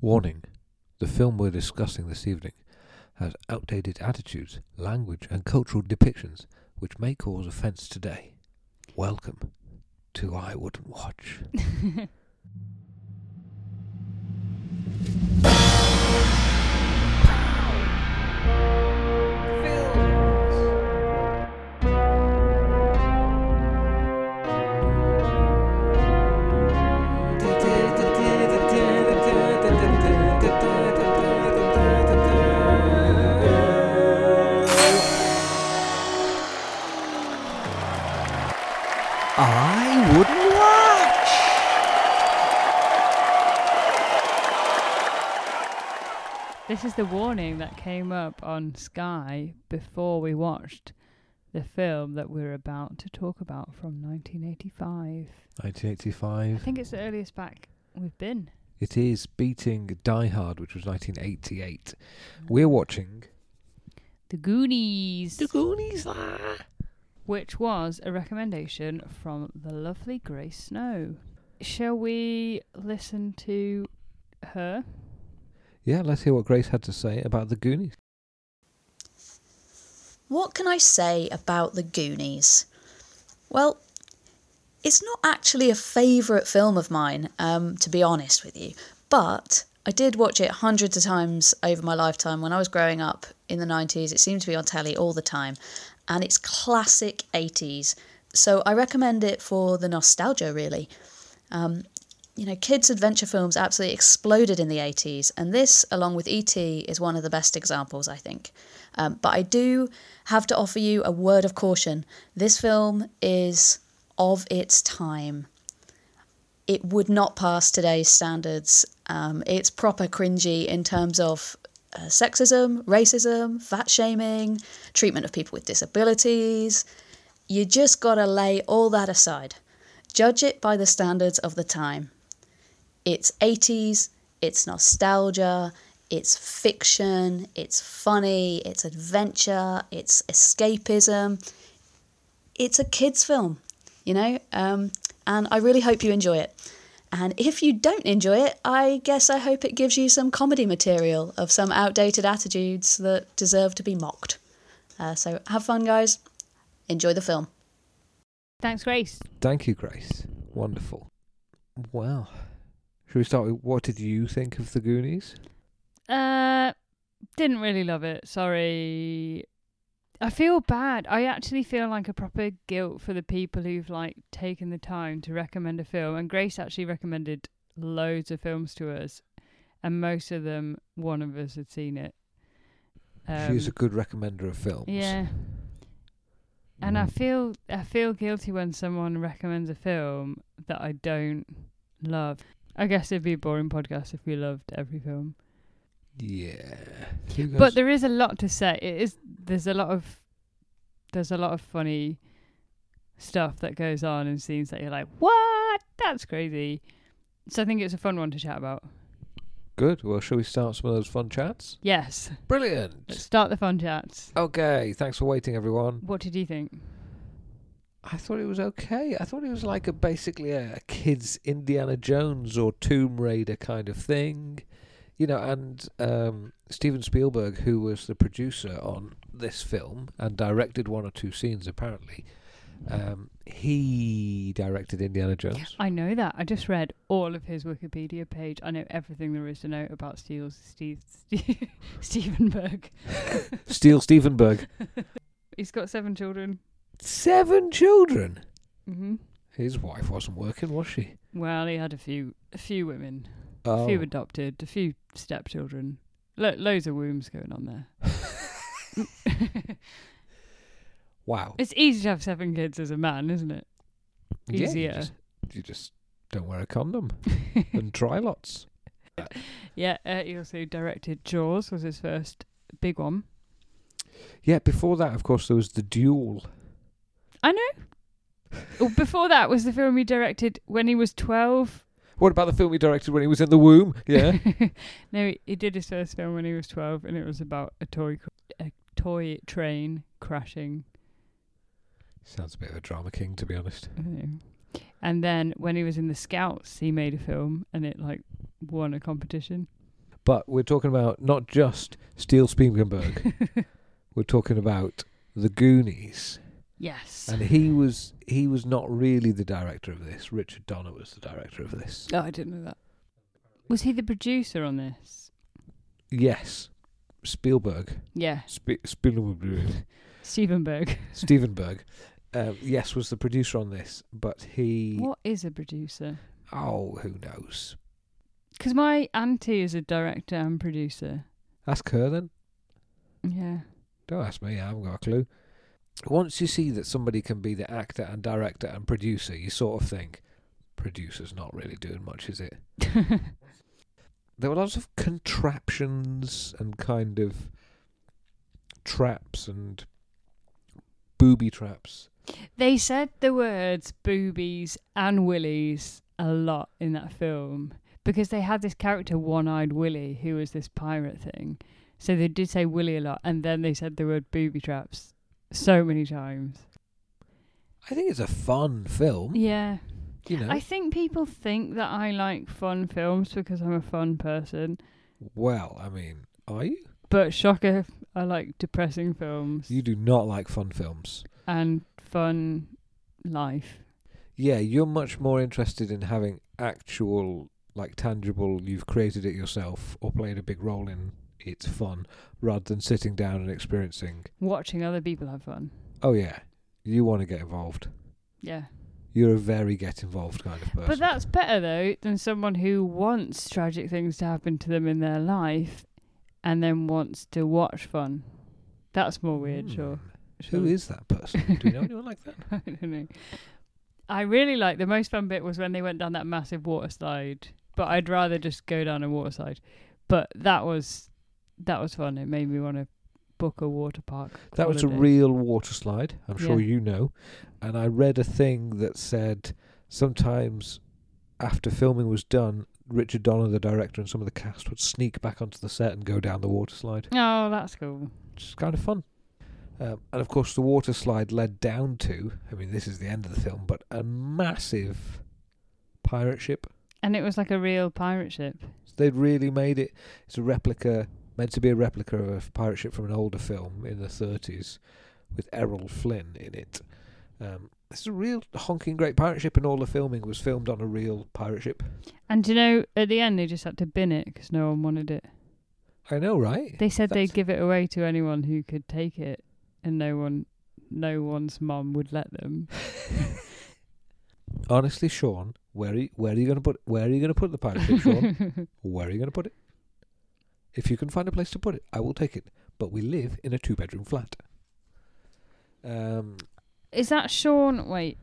Warning the film we're discussing this evening has outdated attitudes, language, and cultural depictions which may cause offence today. Welcome to I Wouldn't Watch. This is the warning that came up on Sky before we watched the film that we're about to talk about from 1985. 1985. I think it's the earliest back we've been. It is beating Die Hard, which was 1988. Mm. We're watching The Goonies, The Goonies. lah. which was a recommendation from the lovely Grace Snow. Shall we listen to her? Yeah, let's hear what Grace had to say about the Goonies. What can I say about The Goonies? Well, it's not actually a favourite film of mine, um, to be honest with you, but I did watch it hundreds of times over my lifetime. When I was growing up in the 90s, it seemed to be on telly all the time, and it's classic 80s. So I recommend it for the nostalgia, really. Um, you know, kids' adventure films absolutely exploded in the 80s, and this, along with E.T., is one of the best examples, I think. Um, but I do have to offer you a word of caution. This film is of its time. It would not pass today's standards. Um, it's proper cringy in terms of uh, sexism, racism, fat shaming, treatment of people with disabilities. You just gotta lay all that aside. Judge it by the standards of the time. It's 80s, it's nostalgia, it's fiction, it's funny, it's adventure, it's escapism. It's a kids' film, you know, um, and I really hope you enjoy it. And if you don't enjoy it, I guess I hope it gives you some comedy material of some outdated attitudes that deserve to be mocked. Uh, so have fun, guys. Enjoy the film. Thanks, Grace. Thank you, Grace. Wonderful. Well, should we start with what did you think of the Goonies? Uh, didn't really love it. Sorry. I feel bad. I actually feel like a proper guilt for the people who've like taken the time to recommend a film. And Grace actually recommended loads of films to us, and most of them, one of us had seen it. She's a Um, good recommender of films. Yeah. And I Mm. feel I feel guilty when someone recommends a film that I don't love. I guess it'd be a boring podcast if we loved every film. Yeah. But there is a lot to say. It is there's a lot of there's a lot of funny stuff that goes on and scenes that you're like, What? That's crazy. So I think it's a fun one to chat about. Good. Well, shall we start some of those fun chats? Yes. Brilliant. Let's start the fun chats. Okay. Thanks for waiting, everyone. What did you think? I thought it was okay. I thought it was like a basically a, a kids Indiana Jones or Tomb Raider kind of thing, you know. And um, Steven Spielberg, who was the producer on this film and directed one or two scenes, apparently, um, he directed Indiana Jones. I know that. I just read all of his Wikipedia page. I know everything there is to know about Steve, Steve Stevenberg. Steel Stevenberg, He's got seven children. Seven children. hmm His wife wasn't working, was she? Well, he had a few, a few women, a Oh, few adopted, a few stepchildren, Lo- loads of wombs going on there. wow. it's easy to have seven kids as a man, isn't it? Yeah, you Easier. just, you just don't wear a condom and try lots. yeah. Uh, he also directed Jaws. Was his first big one. Yeah, before that, of course, there was the duel. I know. Oh, Before that was the film he directed when he was twelve. What about the film he directed when he was in the womb? Yeah. no, he, he did his first film when he was twelve, and it was about a toy, cr- a toy train crashing. Sounds a bit of a drama king, to be honest. And then when he was in the Scouts, he made a film, and it like won a competition. But we're talking about not just Steel Spiegelberg. we're talking about the Goonies, yes. and he was he was not really the director of this. Richard Donner was the director of this. Oh, I didn't know that. Was he the producer on this? Yes, Spielberg, Yeah. Sp- Spielberg, Stephen Berg. Steven Berg. Um, yes, was the producer on this, but he What is a producer? oh who knows? Because my auntie is a director and producer. Ask her then. Yeah. Don't ask me. I haven't got a clue. Once you see that somebody can be the actor and director and producer, you sort of think, producer's not really doing much, is it? There were lots of contraptions and kind of traps and booby traps. they said the words boobies and willies a lot in that film because they had this character, One Eyed Willie, who was this pirate thing. So they did say Willie a lot, and then they said the word booby traps so many times. I think it's a fun film. Yeah. You know, I think people think that I like fun films because I'm a fun person. well, I mean, are you? But shocker, I like depressing films You do not like fun films. and fun life. Yeah, you're much more interested in having actual, like tangible, you've created it yourself or played a big role in it's fun, rather than sitting down and experiencing. Watching other people have fun. Oh yeah, you want to get involved. Yeah. You're a very get involved kind of person. But that's better though than someone who wants tragic things to happen to them in their life and then wants to watch fun. That's more weird, sure. Hmm. Who is that person? Do you know anyone like that? I don't know. I really like the most fun bit was when they went down that massive water slide. But I'd rather just go down a water slide. But that was that was fun. It made me want to book a water park. That was a real water slide. I'm sure Yeah. you know. And I read a thing that said sometimes after filming was done, Richard Donner, the director, and some of the cast would sneak back onto the set and go down the water slide. Oh, that's cool. It's kind of fun. Um, and of course, the water slide led down to, I mean, this is the end of the film, but a massive pirate ship. And it was like a real pirate ship. They'd really made it. It's a replica, meant to be a replica of a pirate ship from an older film in the 30s with Errol Flynn in it. Um, it's a real honking great pirate ship, and all the filming was filmed on a real pirate ship. And you know, at the end they just had to bin it because no one wanted it. I know, right? They said That's- they'd give it away to anyone who could take it, and no one, no one's mum would let them. Honestly, Sean, where are you, where are you going to put where are you going to put the pirate ship, Sean? Where are you going to put it? If you can find a place to put it, I will take it. But we live in a two-bedroom flat. Um, Is that Sean? Wait,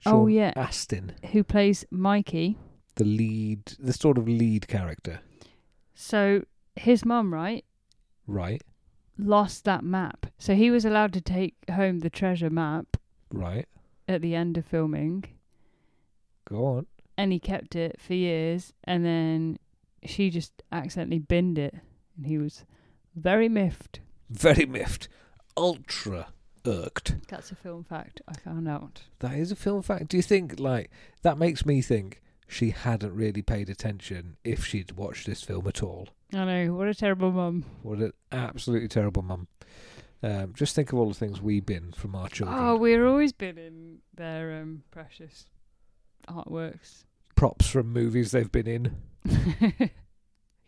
Sean Oh, yeah. Astin, who plays Mikey? the lead, the sort of lead character, So his mum, right, right? lost that map. So he was allowed to take home the treasure map Right. at the end of filming, Go on. and he kept it for years. And then she just accidentally binned it, and he was very miffed. Very miffed. Ultra irked. That's a film fact I found out. That is a film fact. Do you think, like, that makes me think she hadn't really paid attention if she'd watched this film at all? I know what a terrible mum. What an absolutely terrible mum. Um, just think of all the things we've been from our children. Oh, we're always been in their um, precious artworks. Props from movies they've been in.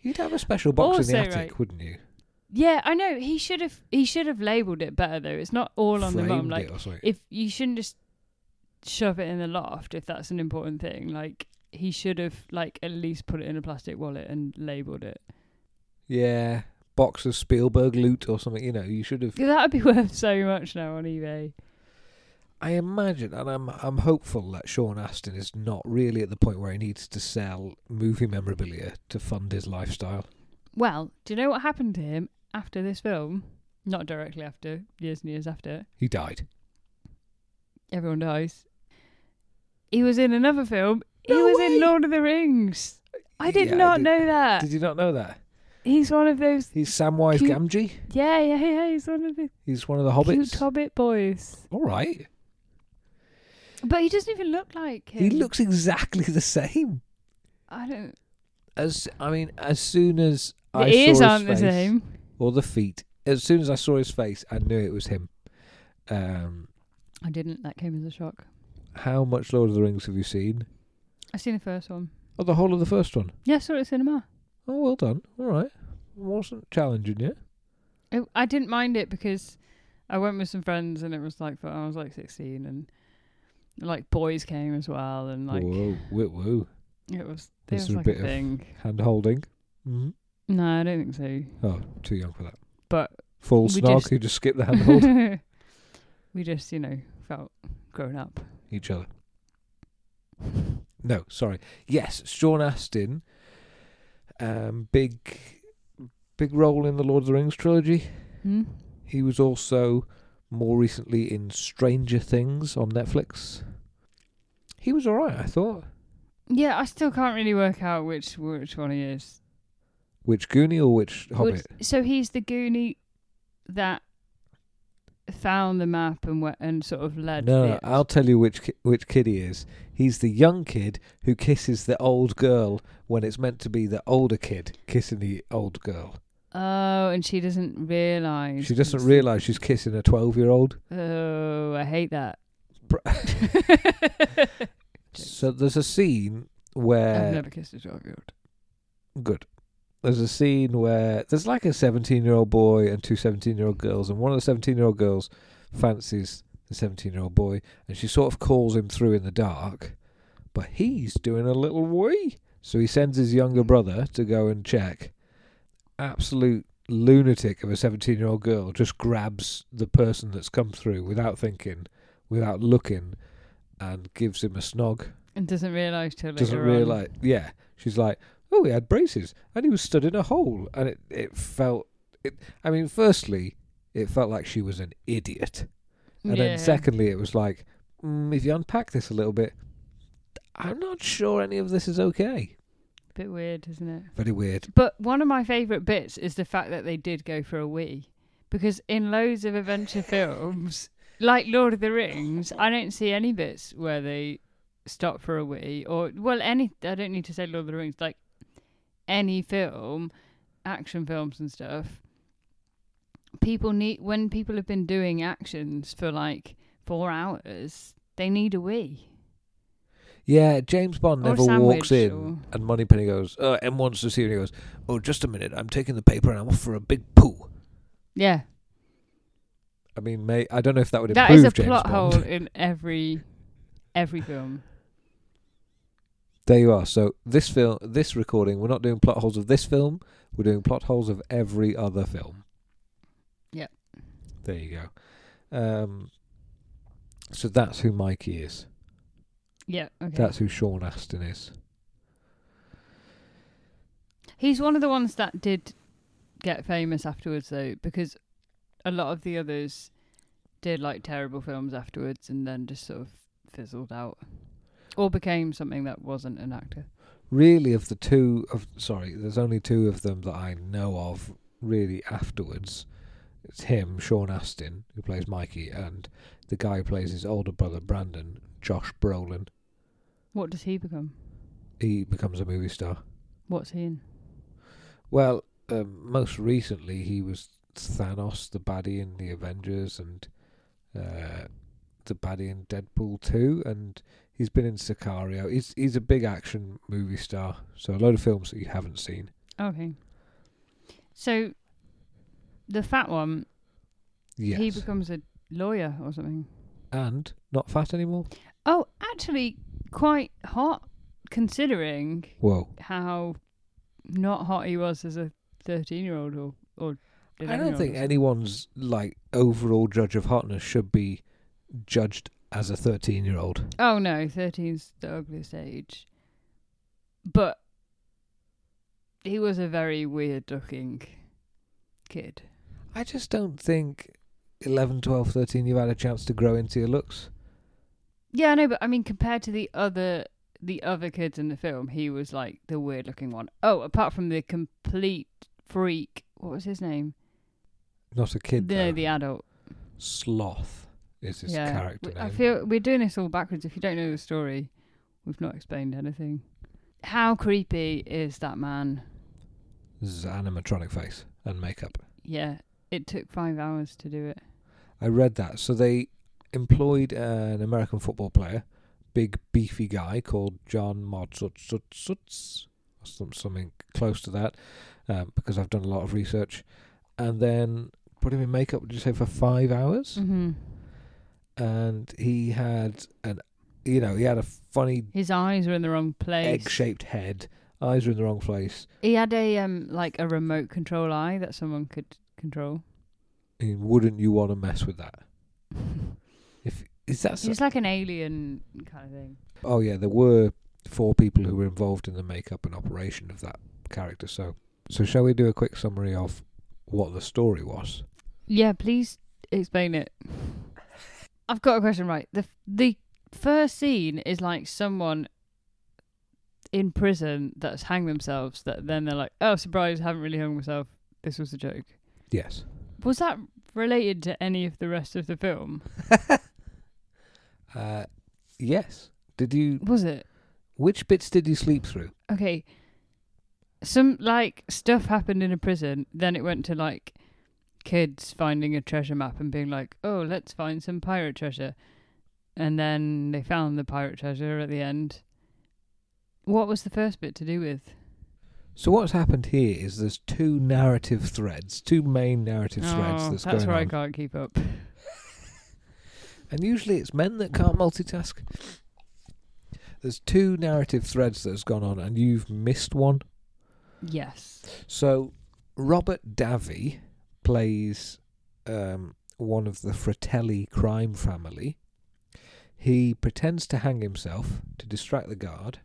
You'd have a special box in the attic, right. wouldn't you? yeah, I know. He should have. He should have labelled it better though. It's not all on the mum. Framed Like it or something. if you shouldn't just shove it in the loft if that's an important thing. Like he should have like at least put it in a plastic wallet and labelled it. yeah, box of Spielberg loot or something. You know, you should have. That would be worth so much now on eBay. I imagine, and I'm I'm hopeful that Sean Astin is not really at the point where he needs to sell movie memorabilia to fund his lifestyle. Well, do you know what happened to him after this film? Not directly after, years and years after. He died. Everyone dies. He was in another film. No he was way! in Lord of the Rings. I did Yeah, not did- know that. Did you not know that? He's one of those. He's Samwise Cute- Gamgee. Yeah, yeah, yeah. He's one of the He's one of the cute hobbits. hobbit boys. All right. But he doesn't even look like him. He looks exactly the same. I don't. as I mean, as soon as The I ears saw his aren't the face, same. or the feet, as soon as I saw his face, I knew it was him. Um, I didn't. That came as a shock. how much Lord of the Rings have you seen? I've seen the first one. Oh, the whole of the first one. Yeah, I saw it at cinema. Oh, well done. All right, wasn't challenging you. It, I didn't mind it because I went with some friends and it was like I was like sixteen and like boys came as well and like whoa, woo, woo. it was it This was is a bit a of- thing. hand holding. Mm-hmm. No, I don't think so. Oh, too young for that. But Full We snog. just- You just skip the hand hold we just you know felt grown up. each other. No, sorry. Yes, Sean Astin. Um, big, big role in the Lord of the Rings trilogy. Hmm? He was also more recently in Stranger Things on Netflix. He was all right, I thought. Yeah, I still can't really work out which which one he is. Which Goonie or which Hobbit? so he's the Goonie that found the map and went and sort of led. No, I'll tell you which ki- which kid he is. He's the young kid who kisses the old girl when it's meant to be the older kid kissing the old girl. Oh, and she doesn't realise. She doesn't realise she's kissing a twelve-year-old. Oh, I hate that. So there's a scene where. I've never kissed a twelve-year-old. good. There's a scene where there's like a 17 year old boy and two 17 year old girls, and one of the 17 year old girls fancies the 17 year old boy, and she sort of calls him through in the dark, but he's doing a little wee. So he sends his younger brother to go and check. Absolute lunatic of a 17 year old girl just grabs the person that's come through without thinking, without looking, and gives him a snog And doesn't realise till later doesn't realise. Yeah, she's like, oh, he had braces and he was stood in a hole, and it it felt. It. I mean, firstly, it felt like she was an idiot, and yeah. then secondly, it was like, mm, if you unpack this a little bit, I'm not sure any of this is okay. Bit weird, isn't it? Very weird. But one of my favourite bits is the fact that they did go for a wee. Because in loads of adventure films, like Lord of the Rings, I don't see any bits where they stop for a wee. Or, well, any, I don't need to say Lord of the Rings, like any film, action films and stuff, people need, when people have been doing actions for like four hours, they need a wee. Yeah, James Bond Or never walks in, or- and Moneypenny goes, "Oh, M wants to see," you," and he goes, "Oh, just a minute, I'm taking the paper and I'm off for a big poo." Yeah. I mean, may I don't know if that would That improve is a James plot Bond. hole in every every film. There you are. So this film, this recording, we're not doing plot holes of this film. We're doing plot holes of every other film. Yep. There you go. Um, so that's who Mikey is. Yeah, okay. That's who Sean Astin is. He's one of the ones that did get famous afterwards, though, because a lot of the others did like terrible films afterwards and then just sort of fizzled out or became something that wasn't an actor. Really, of the two of sorry, there's only two of them that I know of. Really, afterwards, it's him, Sean Astin, who plays Mikey, and the guy who plays his older brother Brandon, Josh Brolin. What does he become? He becomes a movie star. What's he in? Well, um, most recently he was Thanos, the baddie in the Avengers, and uh, the baddie in Deadpool two, and he's been in Sicario. He's he's a big action movie star, so a load of films that you haven't seen. Okay. So the fat one, Yes, he becomes a lawyer or something. and not fat anymore. Oh, actually, quite hot considering Whoa! how not hot he was as a thirteen-year-old or or. I don't think anyone's like overall judge of hotness should be judged as a thirteen-year-old. Oh no, 13's the ugliest age. But he was a very weird looking kid. I just don't think 11, 12, 13 you've had a chance to grow into your looks. Yeah, I know, but I mean compared to the other the other kids in the film, he was like the weird looking one. Oh, apart from the complete freak, what was his name? Not a kid. no, though. the adult. Sloth is his yeah. character We- name. I feel we're doing this all backwards. If you don't know the story, we've not explained anything. How creepy is that man? This is animatronic face and makeup. Yeah, it took five hours to do it. I read that. So they employed an American football player, big beefy guy called John Modsuts, or something close to that, um, because I've done a lot of research, and then put him in makeup. Did you say for five hours? hmm And he had an, you know, he had a funny His eyes were in the wrong place. egg-shaped head. Eyes were in the wrong place. He had a um like a remote control eye that someone could control. Mean, wouldn't you want to mess with that? If is that so, He's like an alien kind of thing. Oh yeah, there were four people who were involved in the makeup and operation of that character. So, so shall we do a quick summary of what the story was? Yeah, please explain it. I've got a question. Right, the the first scene is like someone in prison that's hanged themselves. That then they're like, "Oh, surprise! Haven't really hung myself. This was a joke." Yes. Was that related to any of the rest of the film? Uh, yes. Did you? Was it? Which bits did you sleep through? Okay. Some like stuff happened in a prison, then it went to like kids finding a treasure map and being like, "Oh, let's find some pirate treasure." And then they found the pirate treasure at the end. What was the first bit to do with? So what's happened here is there's two narrative threads, two main narrative threads oh, that's, that's where I can't keep up. And usually it's men that can't multitask. There's two narrative threads that's gone on, and you've missed one. Yes. So Robert Davi plays um, one of the Fratelli crime family. He pretends to hang himself to distract the guard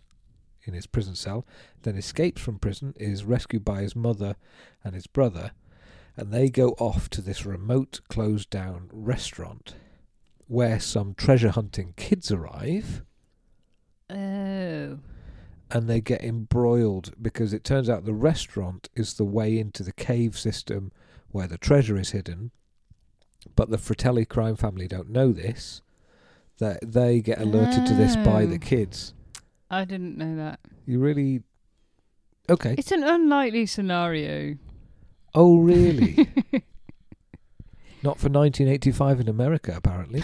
in his prison cell, then escapes from prison, is rescued by his mother and his brother, and they go off to this remote closed down restaurant where some treasure hunting kids arrive Oh. and they get embroiled because it turns out the restaurant is the way into the cave system where the treasure is hidden. But the Fratelli crime family don't know this. That they get alerted to this by the Oh. kids. I didn't know that. You really okay? It's an unlikely scenario. Oh, really? Not for 1985 in America, apparently.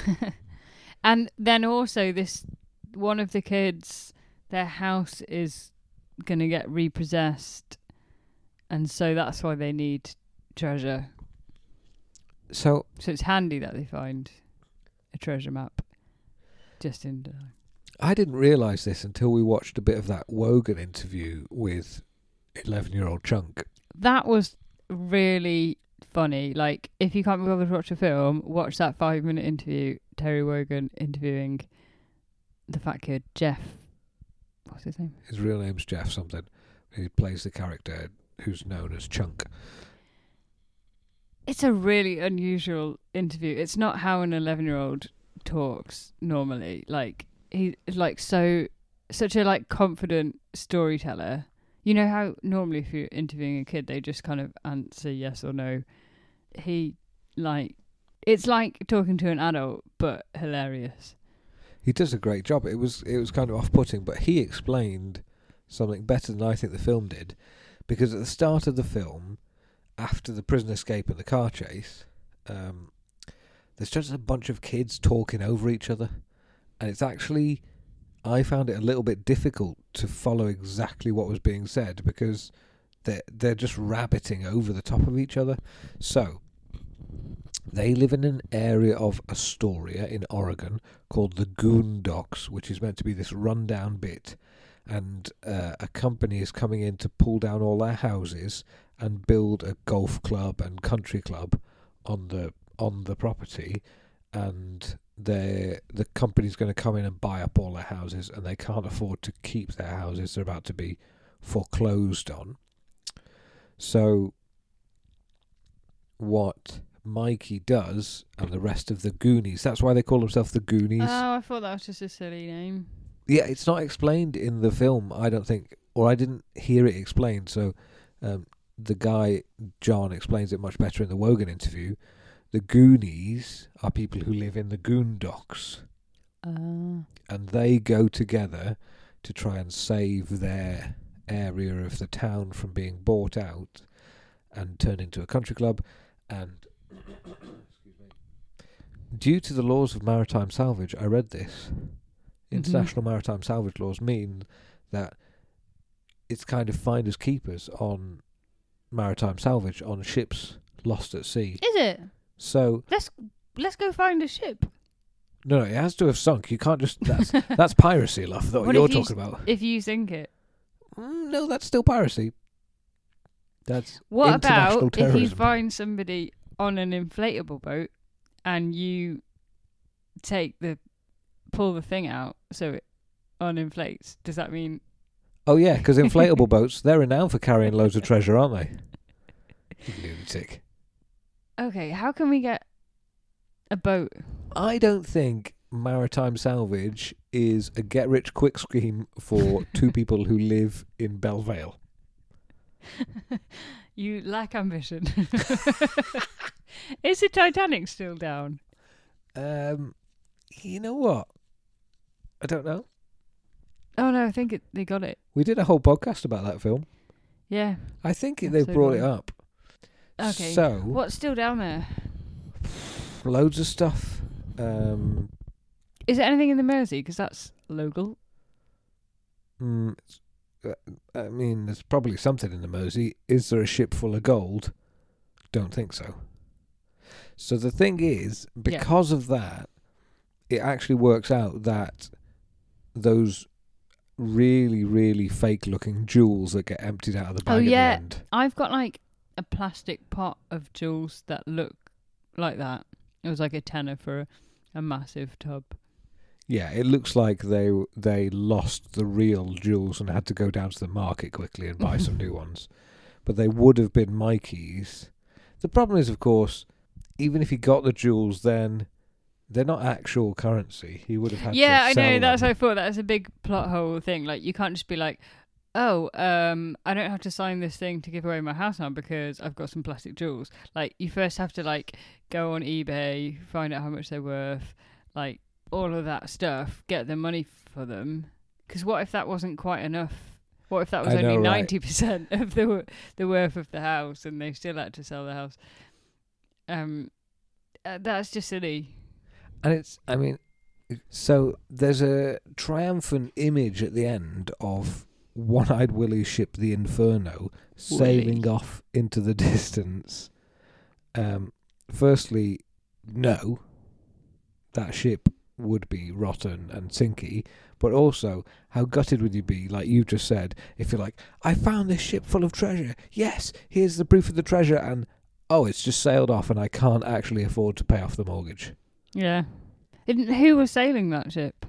and then also this one of the kids their house is going to get repossessed and so that's why they need treasure So so it's handy that they find a treasure map just in time I didn't realise this until we watched a bit of that Wogan interview with 11 year old Chunk. that was really funny like if you can't be bothered to watch a film watch that five minute interview terry wogan interviewing the fat kid jeff what's his name His real name's Jeff something. He plays the character who's known as Chunk. It's a really unusual interview. It's not how an 11 year old talks normally. Like, he's like so, such a like confident storyteller. You know how normally if you're interviewing a kid, they just kind of answer yes or no. He, like, it's like talking to an adult, but hilarious. He does a great job. It was it was kind of off putting, but he explained something better than I think the film did. Because at the start of the film, after the prison escape and the car chase, um, there's just a bunch of kids talking over each other. And it's actually I found it a little bit difficult to follow exactly what was being said because they're they're just rabbiting over the top of each other. So they live in an area of Astoria in Oregon called the Goondocks, which is meant to be this rundown bit. And uh, a company is coming in to pull down all their houses and build a golf club and country club on the on the property. And they the company's going to come in and buy up all their houses, and they can't afford to keep their houses. They're about to be foreclosed on. So, what Mikey does and the rest of the Goonies. That's why they call themselves the Goonies. Oh, I thought that was just a silly name. yeah, it's not explained in the film, I don't think, or I didn't hear it explained. So um, the guy, John, explains it much better in the Wogan interview. The Goonies are people who live in the Goondocks, Uh, and they go together to try and save their area of the town from being bought out and turned into a country club. And due to the laws of maritime salvage, I read this. International maritime salvage laws mean that it's kind of finders keepers on maritime salvage on ships lost at sea. Is it? So Let's let's go find a ship. no, no, it has to have sunk. You can't just that's that's piracy, love. That what you're if you talking about. If you sink it. Mm, no, that's still piracy. That's What about if you find somebody on an inflatable boat and you take the pull the thing out so it uninflates? Does that mean Oh yeah, because inflatable boats they're renowned for carrying loads of treasure, aren't they? Lunatic. Okay? How can we get a boat? I don't think maritime salvage is a get rich quick scheme for two people who live in Belvale. you lack ambition. Is the Titanic still down? Um, you know what? I don't know. Oh no, I think it, they got it. We did a whole podcast about that film. Yeah. I think That's they've brought it up. Okay. So What's still down there? loads of stuff. Um, Is there anything in the Mersey? Because that's local. mm, uh, I mean, there's probably something in the Mersey. Is there a ship full of gold? Don't think so. So the thing is, Yeah. because of that, it actually works out that those really, really fake-looking jewels that get emptied out of the bag Oh, at yeah. the end. I've got like a plastic pot of jewels that look like that. It was like a tenner for a, a massive tub. Yeah, it looks like they they lost the real jewels and had to go down to the market quickly and buy some new ones. But they would have been Mikey's. The problem is, of course, even if he got the jewels, then they're not actual currency. He would have had to yeah, I know. That's them. I thought that's a big plot hole thing. Like you can't just be like, oh, um, I don't have to sign this thing to give away my house now because I've got some plastic jewels. Like you first have to like go on eBay, find out how much they're worth, like all of that stuff, get the money for them. Because what if that wasn't quite enough? What if that was I only ninety percent of the the worth of the house, and they still had to sell the house? Um, uh, that's just silly. And it's, I mean, so there's a triumphant image at the end of One Eyed Willie's ship, the Inferno, sailing Willie. off into the distance. Um, firstly, no, that ship would be rotten and sinky. But also, how gutted would you be, like you just said, if you're like, I found this ship full of treasure. Yes, here's the proof of the treasure, and oh, it's just sailed off, and I can't actually afford to pay off the mortgage. Yeah. Didn't, who was sailing that ship?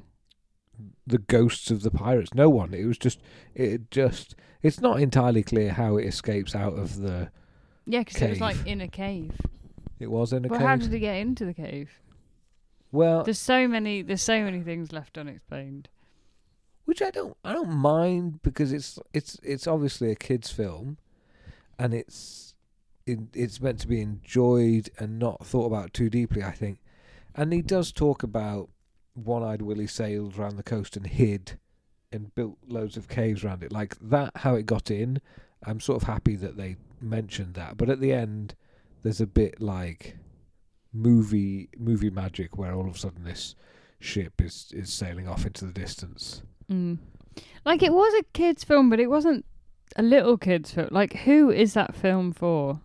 The ghosts of the pirates. No one. It was just. It just. It's not entirely clear how it escapes out of the. Yeah, because it was like in a cave. It was in a Well, cave. how did it get into the cave? well, There's so many. There's so many things left unexplained. which I don't. I don't mind because it's it's it's obviously a kids' film, and it's it, it's meant to be enjoyed and not thought about too deeply. I think, and he does talk about one-eyed Willie sailed around the coast and hid, and built loads of caves around it. Like that, how it got in. I'm sort of happy that they mentioned that, but at the end, there's a bit like movie movie magic where all of a sudden this ship is is sailing off into the distance. Mm. Like it was a kids' film, but it wasn't a little kids' film. Like who is that film for?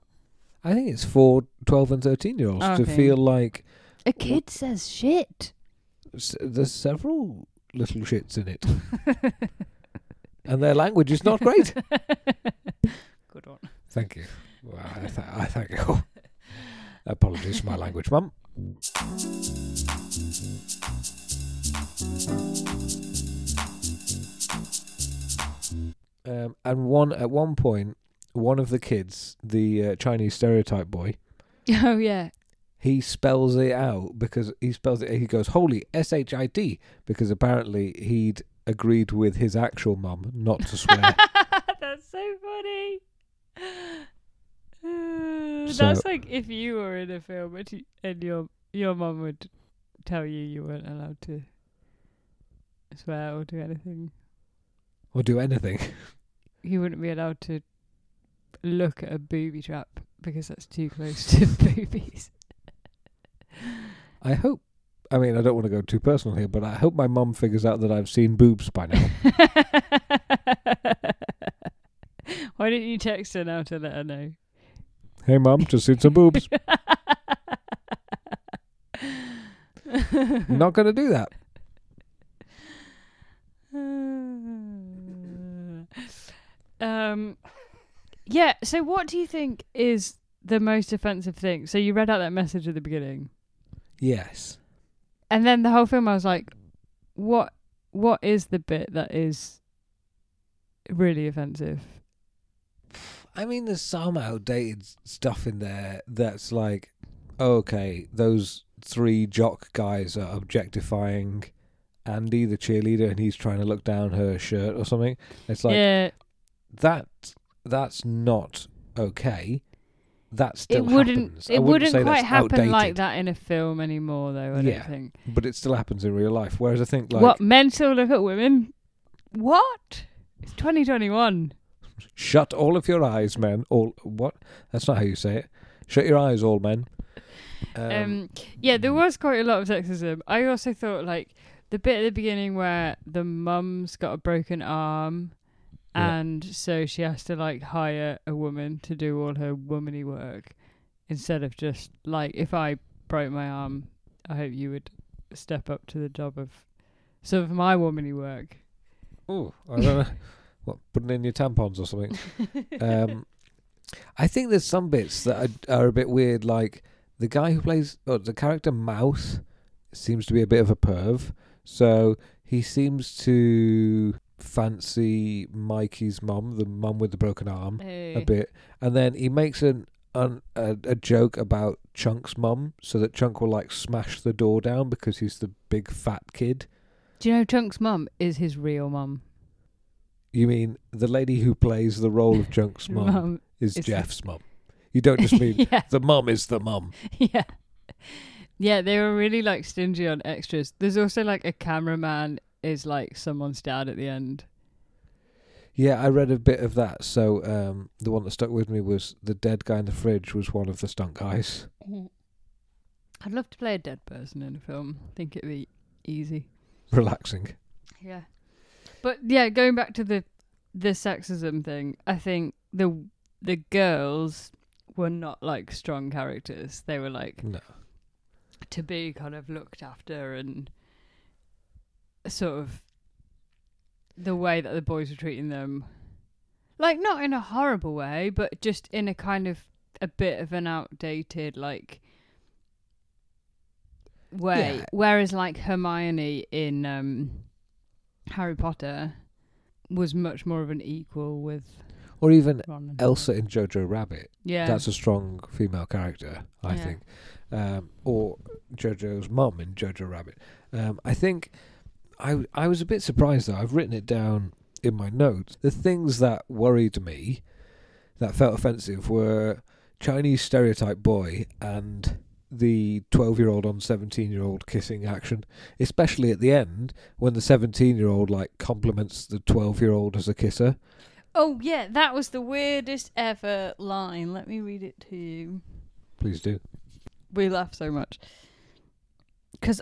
I think it's for 12 and 13 year olds to feel like A kid says shit. There's several little shits in it, and their language is not great. Good one. Thank you. Well, I, th- I thank you. Apologies for my language, Mum. Um, and one at one point, one of the kids, the uh, Chinese stereotype boy, Oh yeah. He spells it out because he spells it. He goes, "Holy S H I D," because apparently he'd agreed with his actual mum not to swear. That's so funny. Uh, So- That's like if you were in a film and, you, and your your mum would tell you you weren't allowed to swear or do anything or do anything. You wouldn't be allowed to look at a booby trap because that's too close to boobies. I hope. I mean, I don't want to go too personal here, but I hope my mum figures out that I've seen boobs by now. Why didn't you text her now to let her know? hey, mum, just seen some boobs. Not going to do that. um, yeah. So, what do you think is the most offensive thing? So, you read out that message at the beginning, Yes. and then the whole film, I was like, "What? What is the bit that is really offensive?" I mean, there's some outdated stuff in there that's like, oh, okay, those three jock guys are objectifying Andy, the cheerleader, and he's trying to look down her shirt or something. It's like yeah, that. That's not okay. That still it wouldn't. happens. I It wouldn't wouldn't say quite happen like that in a film anymore, though. I Yeah. don't think. but it still happens in real life. Whereas I think like, what men still look at women? What? It's 2021. shut all of your eyes, men. All what? That's not how you say it. Shut your eyes, all men. Um, Um, yeah, there was quite a lot of sexism. I also thought like the bit at the beginning where the mum's got a broken arm, Yeah. and so she has to like hire a woman to do all her womanly work instead of just like if I broke my arm, I hope you would step up to the job of some of my womanly work. Oh, I don't know. What, putting in your tampons or something? um, I think there's some bits that are, are a bit weird. Like the guy who plays oh, the character Mouse seems to be a bit of a perv. So he seems to fancy Mikey's mum, the mum with the broken arm, a bit, and then he makes an, an a, a joke about Chunk's mum, so that Chunk will like smash the door down because he's the big fat kid. Do you know Chunk's mum is his real mum? You mean the lady who plays the role of Chunk's mum is is- Jeff's mum? You don't just mean yeah. the mum is the mum. yeah. Yeah, they were really like stingy on extras. There's also like a cameraman is like someone's dad at the end. Yeah, I read a bit of that. So um, the one that stuck with me was the dead guy in the fridge was one of the stunt guys. I'd love to play a dead person in a film. I think it'd be easy. Relaxing. Yeah. But yeah, going back to the the sexism thing, I think the the girls were not like strong characters. They were like No. to be kind of looked after and sort of the way that the boys were treating them like not in a horrible way but just in a kind of a bit of an outdated like way Yeah. whereas like Hermione in um Harry Potter was much more of an equal with Or even Elsa in Jojo Rabbit. yeah That's a strong female character, I Yeah. think. Um, or Jojo's mum in Jojo Rabbit. Um, I think I I was a bit surprised though. I've written it down in my notes. The things that worried me, that felt offensive, were Chinese stereotype boy and the 12 year old on 17 year old kissing action, especially at the end when the 17 year old like compliments the 12 year old as a kisser. oh yeah that was the weirdest ever line let me read it to you Please do. we laugh so much because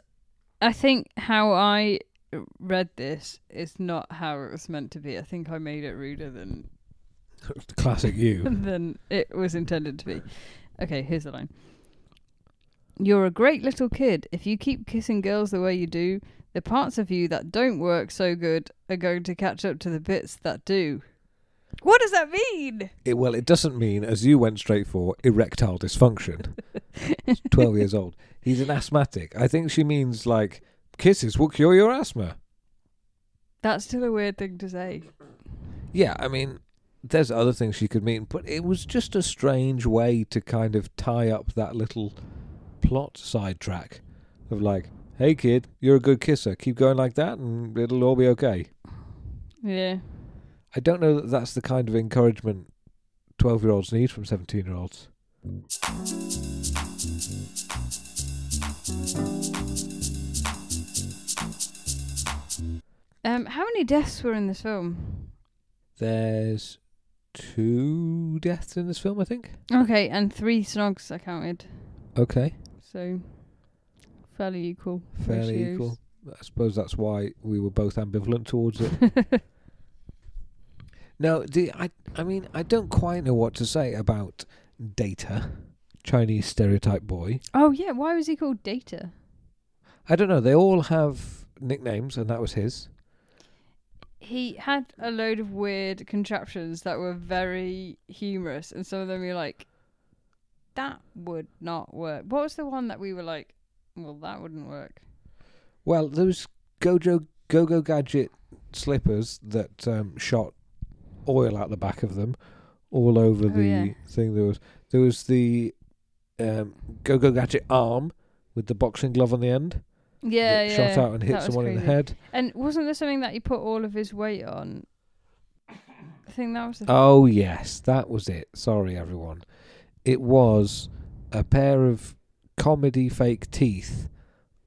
I think how I read this is not how it was meant to be. I think I made it ruder than Classic you. than it was intended to be. Okay, here's the line. You're a great little kid. If you keep kissing girls the way you do, the parts of you that don't work so good are going to catch up to the bits that do. What does that mean? It, well, it doesn't mean, as you went straight for, erectile dysfunction. 12 years old. He's an asthmatic. I think she means like kisses will cure your asthma. That's still a weird thing to say. Yeah, I mean, there's other things she could mean, but it was just a strange way to kind of tie up that little plot sidetrack of like, hey kid, you're a good kisser. Keep going like that and it'll all be okay. Yeah. I don't know that that's the kind of encouragement 12 year olds need from 17 year olds. Um, how many deaths were in this film? There's two deaths in this film, I think. Okay, and three snogs I counted. Okay, So fairly equal. fairly ratios. equal. I suppose that's why we were both ambivalent towards it. No, the I I mean I don't quite know what to say about Data, Chinese stereotype boy. oh yeah, why was he called Data? I don't know. They all have nicknames, and that was his. He had a load of weird contraptions that were very humorous, and some of them you're like, that would not work. What was the one that we were like, well, that wouldn't work? Well, those Gojo Go Go Gadget slippers that um, shot oil out the back of them, all over Oh, the yeah. thing. There was there was the um, Go Go Gadget arm with the boxing glove on the end Yeah, yeah. shot out and hit someone in the head. And wasn't there something that he put all of his weight on? I think that was the Oh yes, that was it. Sorry, everyone. It was a pair of comedy fake teeth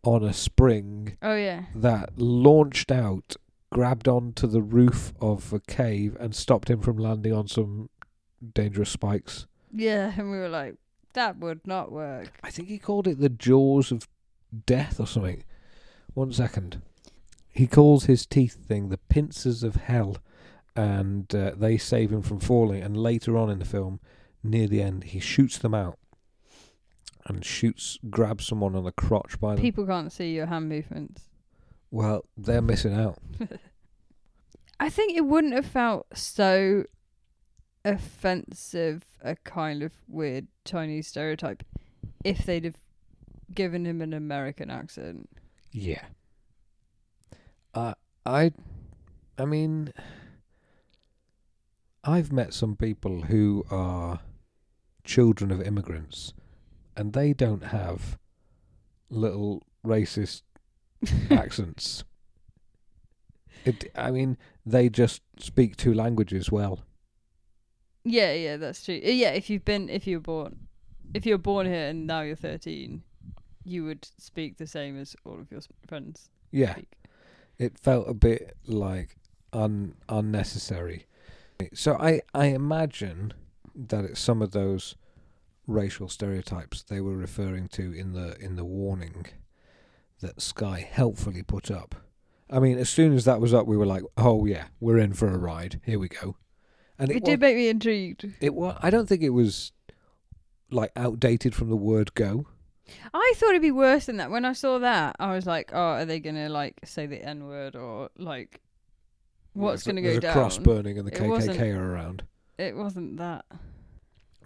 on a spring Oh yeah. that launched out, grabbed onto the roof of a cave, and stopped him from landing on some dangerous spikes. Yeah, and we were like, that would not work. I think he called it the jaws of death or something. One second. He calls his teeth thing the pincers of hell, and uh, they save him from falling. And later on in the film, near the end, he shoots them out and shoots, grabs someone on the crotch by them. People can't see your hand movements. well, they're missing out. I think it wouldn't have felt so offensive, a kind of weird Chinese stereotype, if they'd have given him an American accent. Yeah. Uh, I, I mean, I've met some people who are children of immigrants, and they don't have little racist accents. It, I mean, they just speak two languages well. Yeah, yeah, that's true. Uh, Yeah, if you've been, if you were born, if you were born here and now you're 13, you would speak the same as all of your friends Yeah, speak. it felt a bit like un unnecessary. So I I imagine that it's some of those racial stereotypes they were referring to in the in the warning that Sky helpfully put up. I mean, as soon as that was up, we were like, "Oh yeah, we're in for a ride. Here we go." And It, it, did was, make me intrigued. it was. I don't think it was like outdated from the word go. I thought it'd be worse than that. When I saw that, I was like, "Oh, are they gonna like say the N word or like what's There's gonna go there's down?" a cross burning and the It KKK are around. It wasn't that.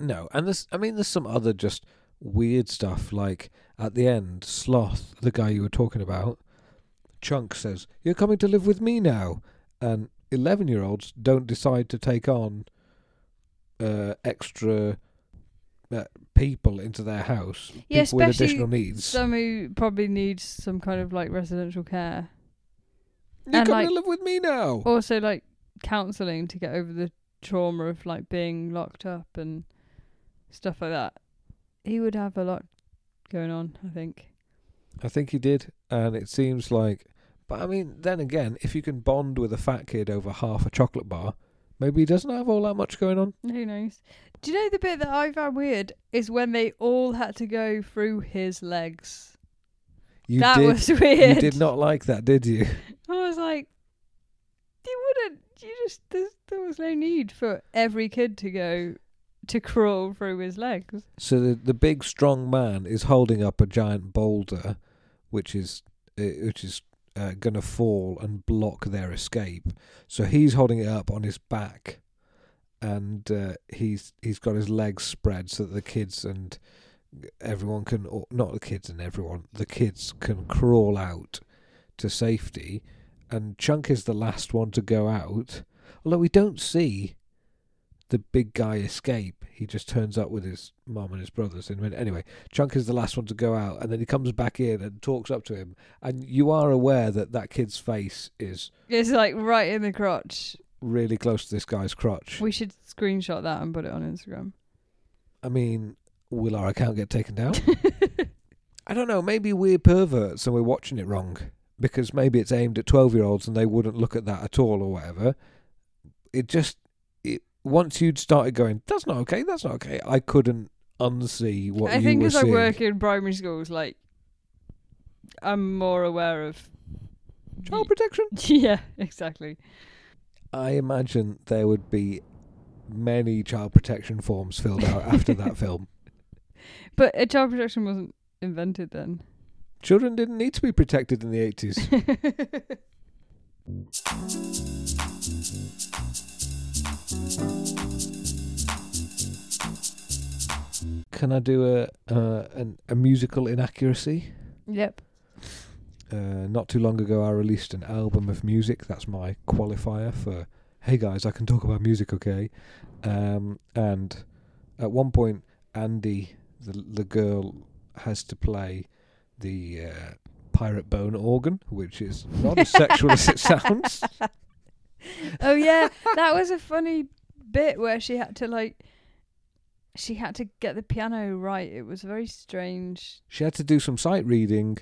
No, and there's, I mean, there's some other just weird stuff. Like at the end, Sloth, the guy you were talking about, Chunk says, "You're coming to live with me now," and eleven-year-olds don't decide to take on uh, extra people into their house. Yeah, people with additional needs. Some who probably needs some kind of like residential care. You're and, coming like- to live with me now. Also, like counselling to get over the trauma of like being locked up and stuff like that. He would have a lot going on, I think. I think he did, and it seems like. But I mean, then again, if you can bond with a fat kid over half a chocolate bar, maybe he doesn't have all that much going on. Who knows? Do you know the bit that I found weird is when they all had to go through his legs. You that did. was weird. You did not like that, did you? I was like, you wouldn't. You just there was no need for every kid to go to crawl through his legs. So the the big strong man is holding up a giant boulder, which is uh, which is uh, gonna fall and block their escape. So he's holding it up on his back, and uh, he's he's got his legs spread so that the kids and everyone can or not the kids and everyone the kids can crawl out to safety and chunk is the last one to go out although we don't see the big guy escape he just turns up with his mom and his brothers in a minute anyway chunk is the last one to go out and then he comes back in and talks up to him and you are aware that that kid's face is It's like right in the crotch. really close to this guy's crotch We should screenshot that and put it on Instagram. i mean will our account get taken down I don't know. Maybe we're perverts and we're watching it wrong because maybe it's aimed at twelve-year-olds and they wouldn't look at that at all or whatever. it just once you'd started going, that's not okay, that's not okay. I couldn't unsee what I you think were as I seeing. work in primary schools, like I'm more aware of Child protection. yeah, exactly. I imagine there would be many child protection forms filled out after that film. But uh, child protection wasn't invented then. Children didn't need to be protected in the eighties. Can I do a uh, an, a musical inaccuracy? yep. Uh, not too long ago, I released an album of music. That's my qualifier for, hey guys, I can talk about music, okay? Um, and at one point, Andy, the the girl, has to play the uh, pirate bone organ, which is not as sexual as it sounds. Oh yeah, that was a funny bit where she had to like she had to get the piano right. It was very strange. She had to do some sight reading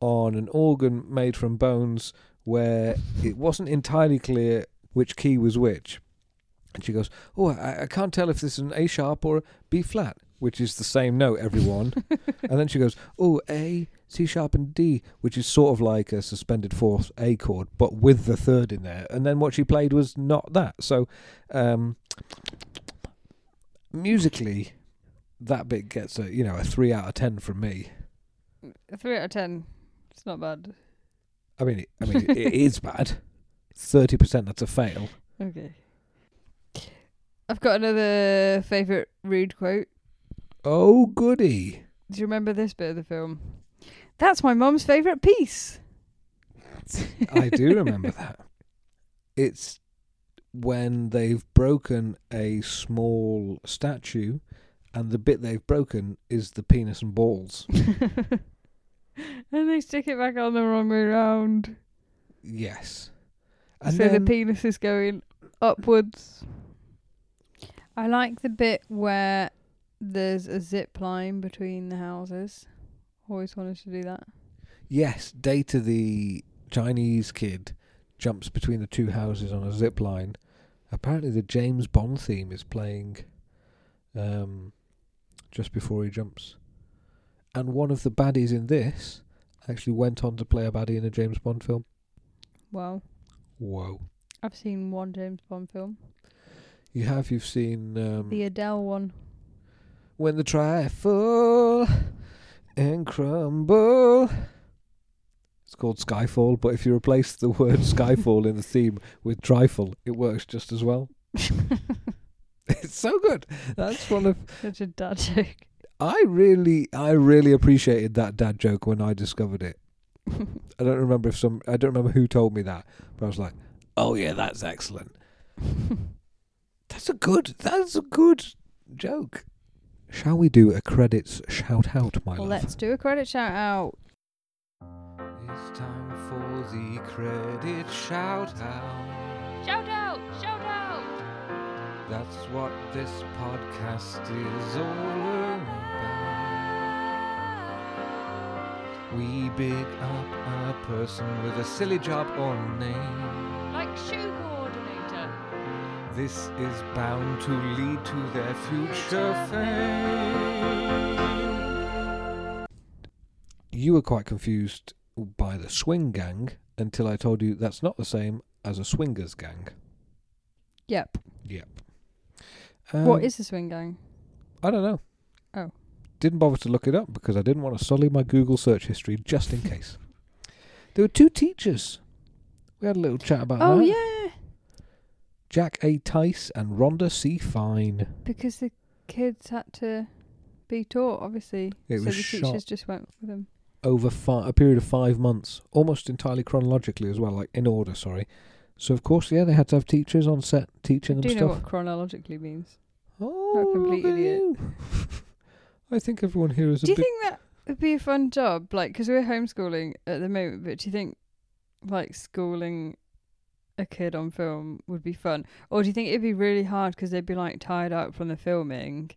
on an organ made from bones where it wasn't entirely clear which key was which. And she goes, Oh, I, I can't tell if this is an A sharp or a B flat, which is the same note, everyone. and then she goes, Oh, A, C sharp, and D, which is sort of like a suspended fourth A chord, but with the third in there. And then what she played was not that. So, um, musically, that bit gets a you know a three out of ten from me. A three out of ten. It's not bad. I mean, it, I mean, it, it is bad. Thirty percent that's a fail. Okay. I've got another favourite rude quote. Oh goody! Do you remember this bit of the film? That's my mum's favourite piece. I do remember that. It's when they've broken a small statue, and the bit they've broken is the penis and balls. and they stick it back on the wrong way round. Yes. so then- the penis is going upwards. I like the bit where there's a zip line between the houses. Always wanted to do that. Yes, Data, the Chinese kid, jumps between the two houses on a zip line. Apparently, the James Bond theme is playing um, just before he jumps. And one of the baddies in this actually went on to play a baddie in a James Bond film. Wow. Whoa. I've seen one James Bond film. You have, you've seen um, The Adele one. When the Trifle and Crumble. It's called Skyfall, but if you replace the word Skyfall in the theme with Trifle, it works just as well. It's so good. That's one of Such a dad joke. I really I really appreciated that dad joke when I discovered it. I don't remember if some I don't remember who told me that, but I was like, "Oh yeah, that's excellent. That's a good that's a good joke." Shall we do a credits shout out, my well, love? let's do a credit shout out. It's time for the credit shout out. Shout out! Shout out! That's what this podcast is all about. We big up a person with a silly job or name. Like shoe coordinator. This is bound to lead to their future fame. You were quite confused by the swing gang until I told you that's not the same as a swingers gang. Yep. Yep. what Um, is the swing gang? I don't know. Oh. Didn't bother to look it up because I didn't want to sully my Google search history just in case. There were two teachers. We had a little chat about Oh that. yeah, Jack A. Tice and Rhonda C. Fine. because the kids had to be taught, obviously. It so was the shot teachers just went with them. Over fi- a period of five months, almost entirely chronologically as well, like in order, sorry. So, of course, yeah, they had to have teachers on set teaching them do you know stuff. what chronologically means. oh, complete look at idiot. I think everyone here is a Do you bit. think that would be a fun job? Like, because we're homeschooling at the moment, but do you think, like, schooling a kid on film would be fun? Or do you think it'd be really hard because they'd be, like, tired out from the filming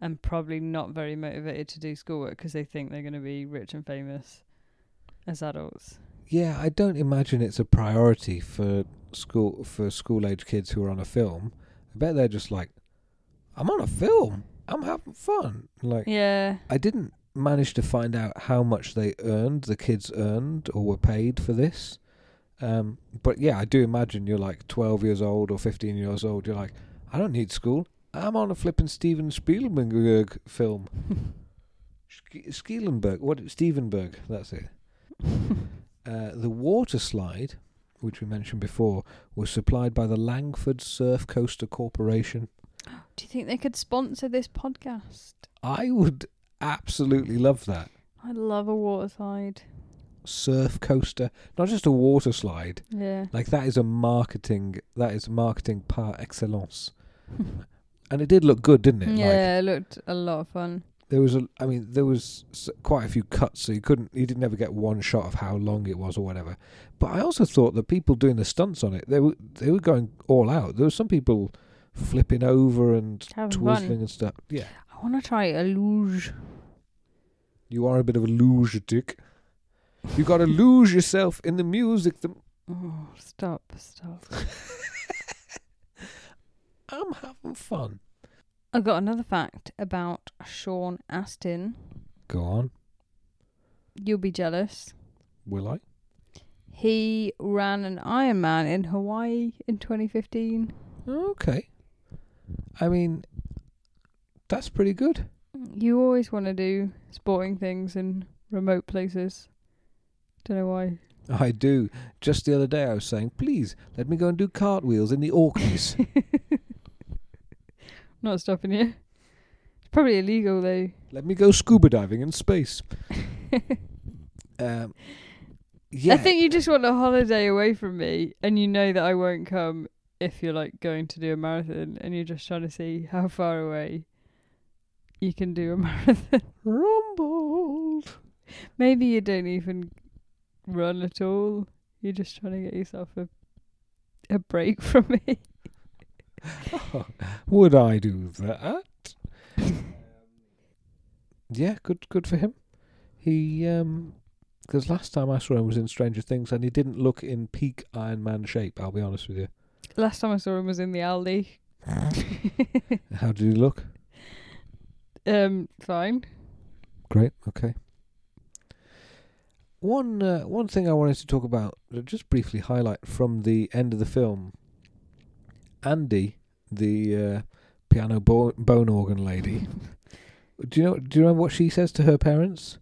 and probably not very motivated to do schoolwork because they think they're going to be rich and famous as adults? yeah, I don't imagine it's a priority for school for school age kids who are on a film. I bet they're just like, I'm on a film. I'm having fun. Like Yeah. I didn't manage to find out how much they earned, the kids earned or were paid for this. Um, but yeah, I do imagine you're like 12 years old or 15 years old. You're like, I don't need school. I'm on a flipping Steven Spielberg film. Sk- Spielenberg. What? Stevenberg. That's it. Uh, the water slide, which we mentioned before, was supplied by the Langford Surf Coaster Corporation. Do you think they could sponsor this podcast? I would absolutely love that. I love a water slide. Surf coaster, not just a water slide. Yeah. Like that is a marketing. That is marketing par excellence. And it did look good, didn't it? Like, yeah, it looked a lot of fun. there was a. I mean, there was quite a few cuts, so you couldn't. You didn't ever get one shot of how long it was or whatever. But I also thought the people doing the stunts on it, they were they were going all out. There were some people flipping over and Having twizzling fun. and stuff. Yeah, I want to try a luge. you are a bit of a lunatic. You got to lose yourself in the music. The, Oh, stop, stop. I'm having fun. I got another fact about Sean Astin. Go on, You'll be jealous. will I? He ran an Ironman in Hawaii in 2015. Okay. I mean, that's pretty good. You always want to do sporting things in remote places. Don't know why. I do. Just the other day, I was saying, please let me go and do cartwheels in the Orkneys. Not stopping you. It's probably illegal though. let me go scuba diving in space. Um, yeah, I think you just want a holiday away from me, and you know that I won't come if you're like going to do a marathon, and you're just trying to see how far away you can do a marathon. rumbled. Maybe you don't even run at all. You're just trying to get yourself a a break from me. Would I do that? yeah, good, good for him. He, um, because last time I saw him was in Stranger Things, and he didn't look in peak Iron Man shape. I'll be honest with you. Last time I saw him was in the Aldi. How did he look? um, fine. Great. Okay. One uh, one thing I wanted to talk about, just briefly highlight from the end of the film. Andy, the uh, piano bo- bone organ lady. do you know? Do you remember what she says to her parents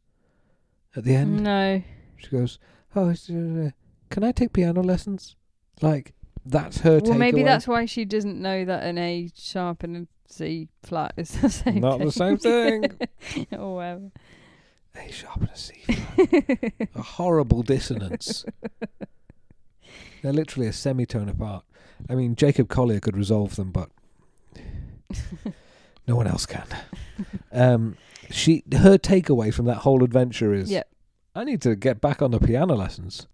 at the end? No. She goes, "Oh, uh, can I take piano lessons?" Like that's her. Well, maybe takeaway. that's why she doesn't know that an A sharp and a C flat is the same. Not the same thing. or whatever. A sharp and a C flat. a horrible dissonance. They're literally a semitone apart. I mean, Jacob Collier could resolve them, but no one else can. Um, she, her takeaway from that whole adventure is, Yep. I need to get back on the piano lessons.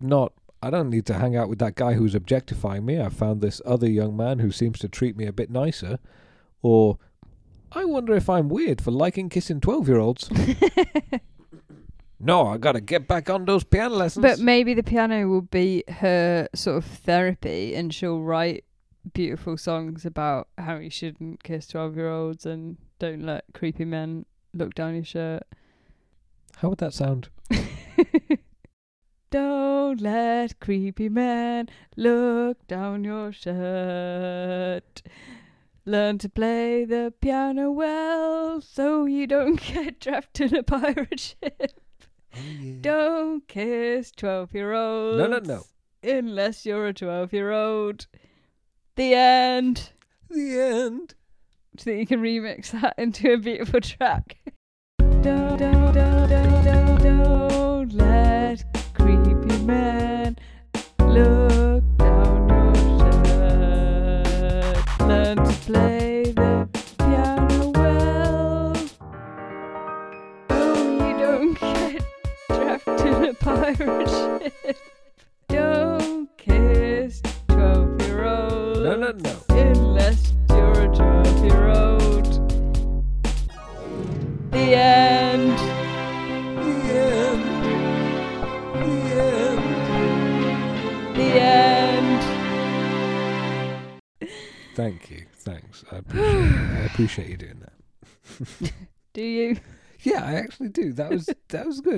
Not, I don't need to hang out with that guy who's objectifying me. I found this other young man who seems to treat me a bit nicer. Or, I wonder if I'm weird for liking kissing twelve-year-olds. No, I gotta get back on those piano lessons. But maybe the piano will be her sort of therapy, and she'll write beautiful songs about how you shouldn't kiss twelve-year-olds and don't let creepy men look down your shirt. How would that sound? Don't let creepy men look down your shirt. Learn to play the piano well so you don't get trapped in a pirate ship. Oh, don't kiss 12 year olds. No, no, no. Unless you're a 12 year old. The end. The end. So that you can remix that into a beautiful track? don't, don't, don't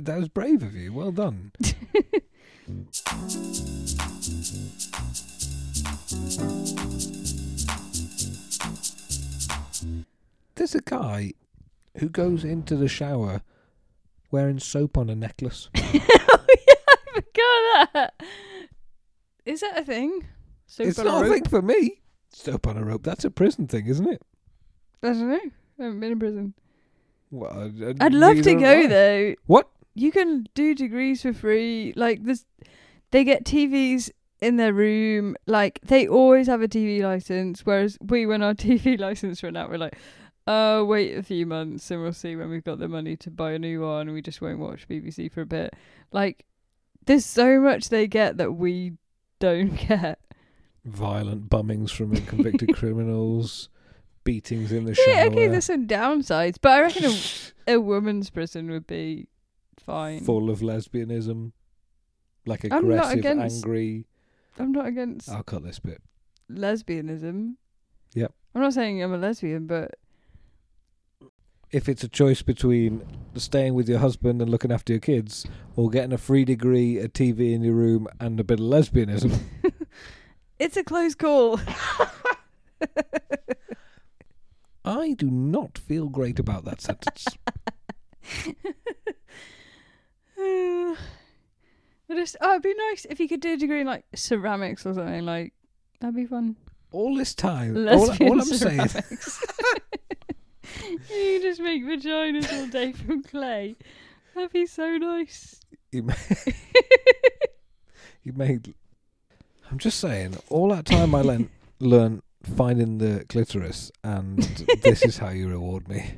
good. That was brave of you. Well done. There's a guy who goes into the shower wearing soap on a necklace. oh yeah, I forgot that. Is that a thing? Soap it's on a not a rope? thing for me. Soap on a rope. That's a prison thing, isn't it? I don't know. I haven't been in prison. Well, I- I- I'd love to go I. though. What? You can do degrees for free. Like this, they get TVs in their room. Like they always have a TV license. Whereas we, when our TV license ran out, we're like, oh, wait a few months and we'll see when we've got the money to buy a new one. We just won't watch BBC for a bit. Like, there's so much they get that we don't get. Violent bummings from convicted criminals, beatings in the shower. Yeah, okay, there's some downsides, but I reckon a, a woman's prison would be fine. full of lesbianism, like I'm not aggressive, against- angry. I'm not against I'll cut this bit. lesbianism. Yep. I'm not saying I'm a lesbian, but If it's a choice between staying with your husband and looking after your kids, or getting a free degree, a TV in your room, and a bit of lesbianism, it's a close call. I do not feel great about that sentence. I just, oh, it'd be nice if you could do a degree in like ceramics or something. Like that'd be fun. All this time, all, all I'm saying, ceramics. you just make vaginas all day from clay. That'd be so nice. you made, you made. I'm just saying, all that time I learned, learned finding the clitoris, and this is how you reward me.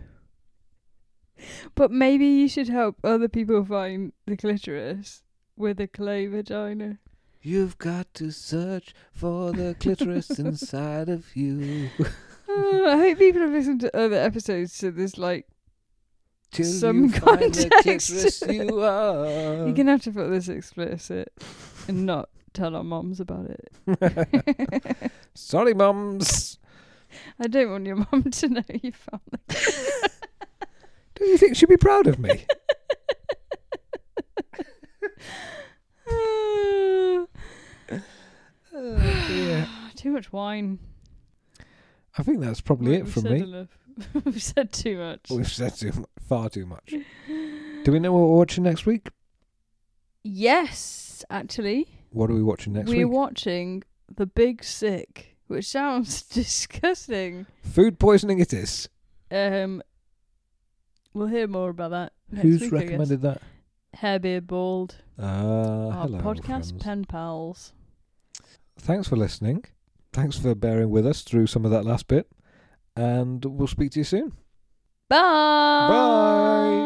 But maybe you should help other people find the clitoris with a clay vagina. You've got to search for the clitoris inside of you. Uh, I hope people have listened to other episodes so there's like Till Some you context. clitoris you are. you're gonna have to put this explicit and not tell our moms about it. Sorry, mums. I don't want your mum to know you found the Do you think she'd be proud of me? oh, dear. Too much wine. I think that's probably Right, it we've from said me. enough. we've said too much. We've said too, mu- far too much. Do we know what we're watching next week? Yes, actually, What are we watching next we're week? watching The Big Sick, which sounds disgusting. Food poisoning it is. Um, we'll hear more about that. Next Who's week, recommended that? Hairbeard Bald, Uh, our hello, podcast friends. pen pals. Thanks for listening. Thanks for bearing with us through some of that last bit. And we'll speak to you soon. Bye. I